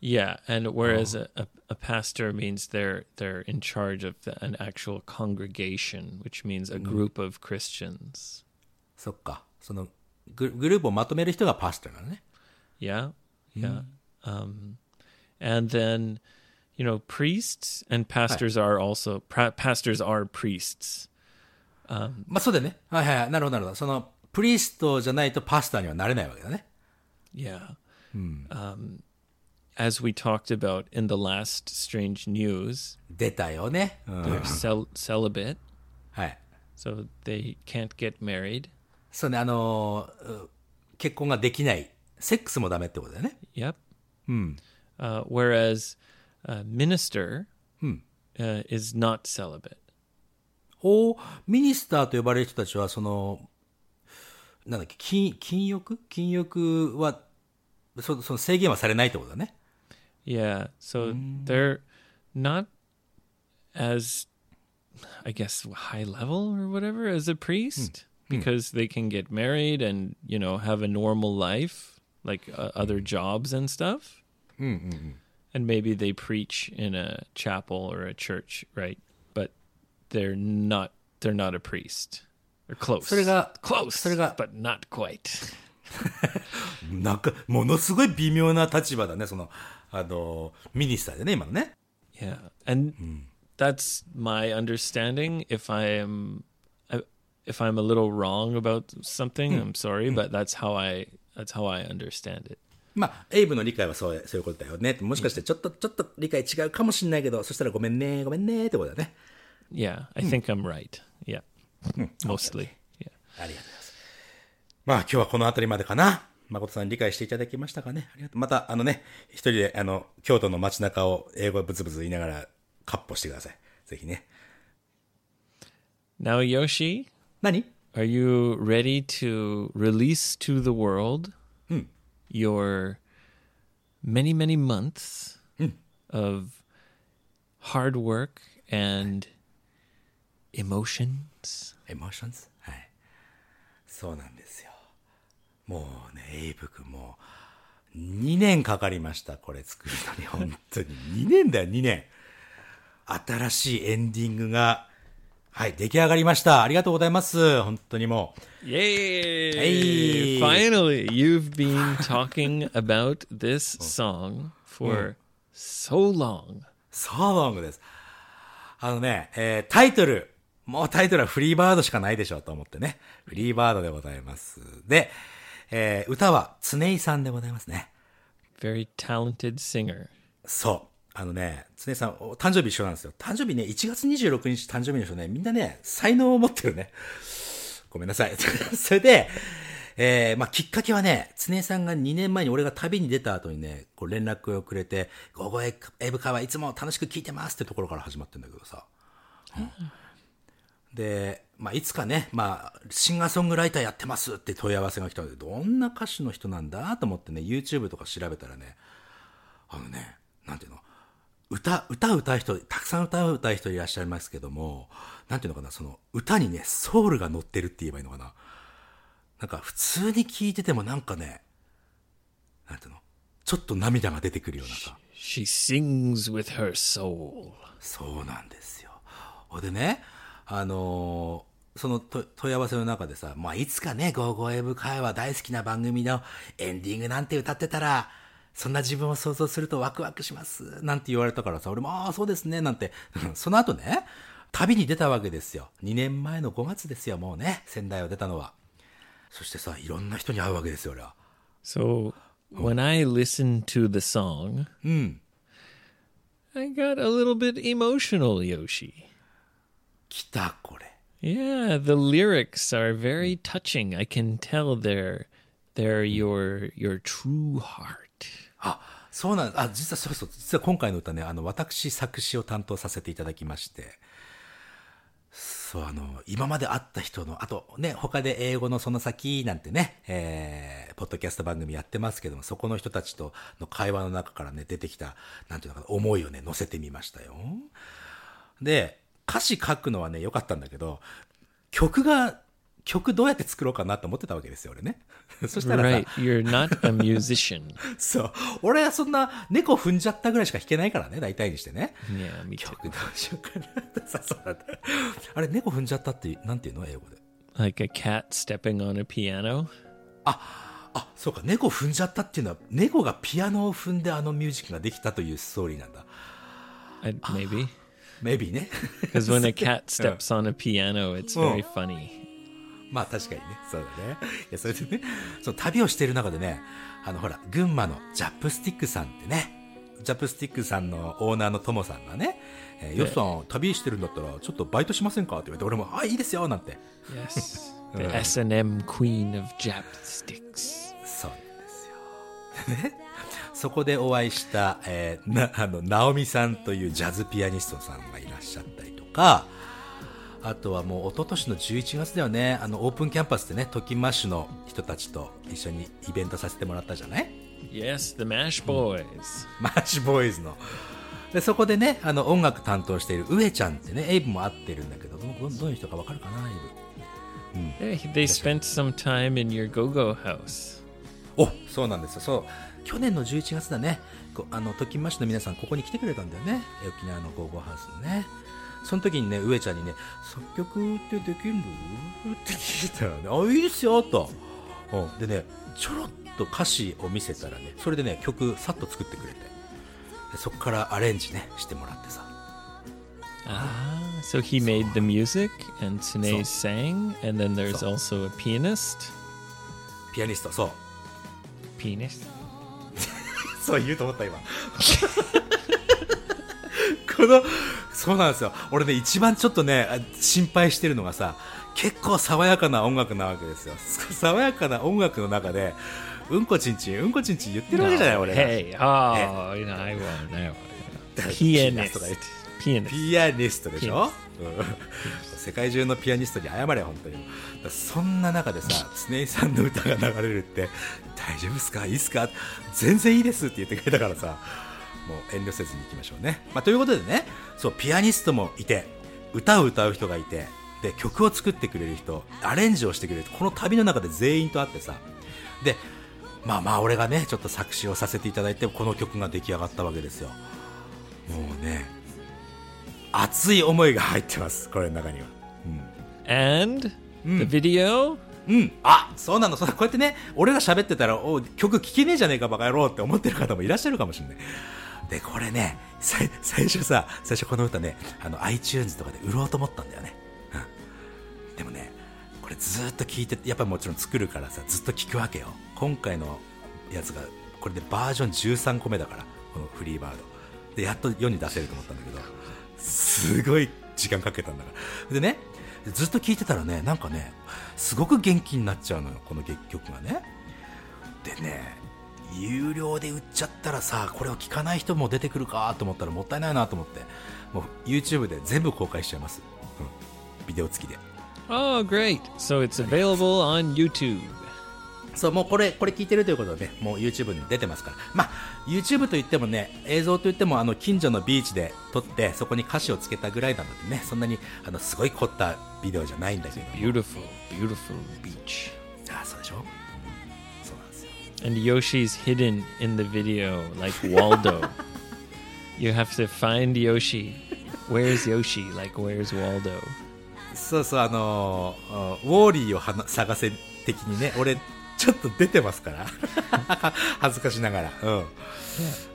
Yeah, and whereas oh. a, a, pastor means they're they're in charge of the, an actual congregation, which means a mm-hmm. group of Christians. そっか、そのググループをまとめる人がパスタなのね。Yeah, yeah. Mm-hmm. Um, and then, you know, priests and pastors are also pra- pastors are priests. Um, まあそうだね。はいはい、なるほどなるほど。そのプリストじゃないとパスタにはなれないわけだね。Yeah. Hmm. Um, as we talked about in the last strange news, 出たよね。うん。they're cel- celibate, はい。so they can't get married. そうね、あのーう結婚ができない。セックスもダメってことだよね。Yep. Uh, whereas a minister uh, is not celibate. おミニスターと呼ばれる人たちは、その、なんだっけ、禁、禁欲禁欲は、そその制限はされないってことだね。Yeah. So they're not as, I guess, high level or whatever as a priest because they can get married and, you know, have a normal life, like uh, other jobs and stuff. And maybe they preach in a chapel or a church, right? But they're not, they're not a priest. They're close. それが、 close, それが、 but not quite. (laughs) (laughs) なんか、ものすごい微妙な立場だね、その、 あの、ミニスターでね、今のね。Yeah, and that's my understanding. If I am, I- if I'm a little wrong about something, I'm sorry, but that's how I that's how I understand it. まあ、エイブの理解はそうそういうことだよね。もしかしてちょっと、ちょっと理解違うかもしれないけど、そしたらごめんね、ごめんねってことだね。Yeah, I think I'm right. Yeah, mostly. Yeah. ありがとうございます。まあ今日はこの辺りまでかな。誠さん理解していただきましたかね？ありがとう。またあのね、一人であの、京都の街中を英語ブツブツ言いながら、カッポしてください。ぜひね。Now, Yoshi, 何？Are you ready to release to the world your many many months of hard work and emotions? エモーションズはい。そうなんですよ。もうね、エイブ君もう、2年かかりました。これ作るのに、(laughs) 本当に。2年だよ、2年。新しいエンディングが、はい、出来上がりました。ありがとうございます。本当にもう。Yay! Hey. Finally, you've been (laughs) talking about this song for so long. そうロングです。あのね、えータイトル。もうタイトルはフリーバードしかないでしょうと思ってね。フリーバードでございます。で、えー歌は常井さんでございますね。Very talented singer. そう。あのね、常井さん、お誕生日一緒なんですよ。誕生日ね、1月26日誕生日の人ね、みんなね、才能を持ってるね。ごめんなさい。(laughs) それで、えー、まあ、きっかけはね、常井さんが2年前に俺が旅に出た後にね、こう連絡をくれて、午後エブカはいつも楽しく聞いてますってところから始まってんだけどさ。うんで、まあ、いつかね、まあ、シンガーソングライターやってますって問い合わせが来たので、どんな歌手の人なんだと思ってね、YouTube とか調べたらね、あのね、なんていうの、歌、歌う歌う人、たくさん歌う歌う人いらっしゃいますけども、なんていうのかな、その歌にね、ソウルが乗ってるって言えばいいのかな。なんか普通に聞いててもなんかね、なんていうの、ちょっと涙が出てくるようなさ。She sings with her soul. そうなんですよ。ほんでね、あのーそのと問い合わせの中でさ、まあ、いつかね、ゴーゴーエブ会話大好きな番組のエンディングなんて歌ってたら、そんな自分を想像するとワクワクします。なんて言われたからさ、俺も、ああ、そうですね、なんて。(laughs) その後ね、旅に出たわけですよ。2年前の5月ですよ、もうね、仙台を出たのは。そしてさ、いろんな人に会うわけですよ、俺は。So when I listened to the song, I got a little bit emotional, Yoshi. 来た、これ。Yeah, the lyrics are very touching. I can tell they're they're your your true heart. あ、そうなんあ、実はそうそう、実は今回の歌ね、あの、私作詞を担当させていただきまして、そう、あの、今まで会った人の、あとね、他で英語のその先なんてね、えー、ポッドキャスト番組やってますけども、そこの人たちとの会話の中からね、出てきた、なんていうのかな、思いをね、乗せてみましたよ。で、歌詞書くのはね、良かったんだけど、曲が、曲どうやって作ろうかなと思ってたわけですよ、俺ね。(laughs) そしたらさ、Right, you're not a musician. (laughs) そう。俺はそんな猫踏んじゃったぐらいしか弾けないからね、大体にしてね。Yeah, me too. 曲どうしようかな。さそうなんだ。あれ、猫踏んじゃったって、なんていうの英語で？Like a cat stepping on a piano? あ、そうか、猫踏んじゃったっていうのは、猫がピアノを踏んであのミュージックができたというストーリーなんだ。I, maybe. Maybe ね。Because when a (laughs) cat steps on a piano, it's very funny. まあ確かにね、そうだね。いや、それでね、その旅をしている中でね、あのほら、群馬のジャップスティックさんってね、ジャップスティックさんのオーナーのトモさんがね、えー、ヨッさん旅してるんだったら、ちょっとバイトしませんか？って言われて、俺も、あ、いいですよなんて。Yes. (laughs) The S&M queen of Jap sticks. そうなんですよ。でね、そこでお会いした、えーな、あの、ナオミさんというジャズピアニストさんがいらっしゃったりとか、あとはもう一昨年の11月ではね、あの、オープンキャンパスでね、トキマッシュの人たちと一緒にイベントさせてもらったじゃない？Yes, the Mash Boys. Mash Boys の。で、そこでね、あの、音楽担当している上ちゃんってね、エイブも会ってるんだけど、どどどういう人かわかるかな、エイブ？They, they spent some time in your go-go house. おそうなんですよそう去年の11月だね。こあのトキマッシュの皆さんここに来てくれたんだよね。沖縄のゴーゴーハウスにね。その時にね上ちゃんにね作曲ってできる？って聞いたらねあいいですよと、うん、でねちょろっと歌詞を見せたらねそれでね曲さっと作ってくれて。でそこからアレンジねしてもらってさ。Ah, so he made the music and Sine sang, and then there's So- also a pianist. ピアニストそう Pianist? そう言うと思った今。(laughs) このそうなんですよ。俺ね一番ちょっとねあ心配してるのがさ結構爽やかな音楽なわけですよ。(laughs) 爽やかな音楽の中でうんこちんちんうんこちんちん言ってるわけじゃない俺。hey, oh, you know, I. (laughs) Pianist. ピアニストでしょ、うん世界中のピアニストに謝れ本当に。そんな中でさ常井さんの歌が流れるって大丈夫ですか？いいですか？全然いいですって言ってくれたからさもう遠慮せずに行きましょうね、まあ、ということでねそうピアニストもいて歌を歌う人がいてで曲を作ってくれる人アレンジをしてくれるこの旅の中で全員と会ってさでまあまあ俺がねちょっと作詞をさせていただいてこの曲が出来上がったわけですよ。もうね熱い思いが入ってますこれの中には。And the video? うん。あそうなの。そうこうやってね俺が喋ってたらお曲聴けねえじゃねえかバカ野郎って思ってる方もいらっしゃるかもしれない。でこれね最初さ最初この歌ねあの iTunes とかで売ろうと思ったんだよね、うん、でもねここれずーっと聞いてやっぱりもちろん作るからさずっと聞くわけよ。今回のやつがこれでバージョン13個目だからこのフリーバード。でやっと世に出せると思ったんだけどすごい時間かけたんだから。でねずっと聞いてたらねなんかねすごく元気になっちゃうのよこの曲がね。でね有料で売っちゃったらさこれを聞かない人も出てくるかと思ったらもったいないなと思って。もう YouTube で全部公開しちゃいます、うん、ビデオ付きで。Oh, great. So it's available on YouTube. そうもうこれこれ聞いてるということで、ね、もう YouTube に出てますからまあ YouTube といってもね映像といってもあの近所のビーチで撮ってそこに歌詞をつけたぐらいなのでねそんなにあのすごい凝ったビデオじゃないんだけど Beautiful, beautiful beach. ああそうでしょ、うんそうなんですよ And Yoshi's hidden in the video like Waldo. (laughs) you have to find Yoshi. Where's Yoshi? Like, where's Waldo? そうそう、あのーウォーリーをはな探せ的にね、俺、ちょっと出てますから。恥ずかしながら。うん。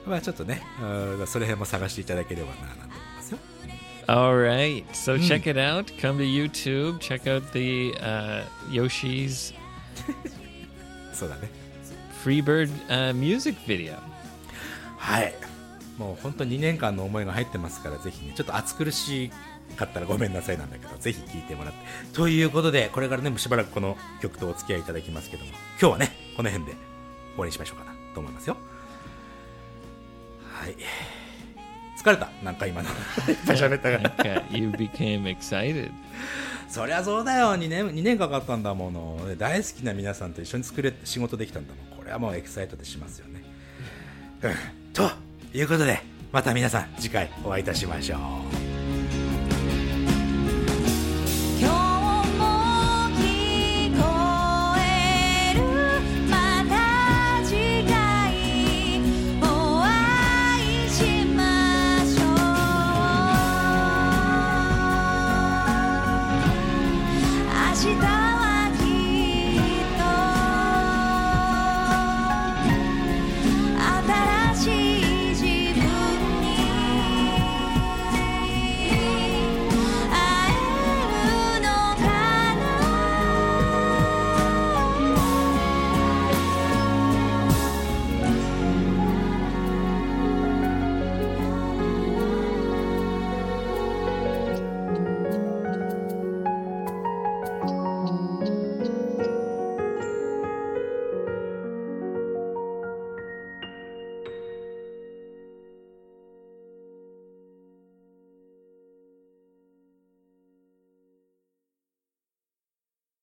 まあちょっとね、うんそれ辺も探していただければな、なんて思いますよ。All right. So check it out. Come to YouTube. Check out the uh, Yoshi's そうだね。Freebird uh, music video. はい。もう本当2年間の思いが入ってますから、ぜひね、ちょっと暑苦しかったらごめんなさいなんだけど、ぜひ聴いてもらって。ということで、これからね、しばらくこの曲とお付き合いいただきますけども、今日はね、この辺で終わりにしましょうかなと思いますよ。はい。疲れた？なんか今の。いっぱい喋ったから。Uh, you became excited. そりゃそうだよ2年 ,2 年かかったんだもので大好きな皆さんと一緒に作れ仕事できたんだもんこれはもうエキサイトでしますよね、うん、ということでまた皆さん次回お会いいたしましょう。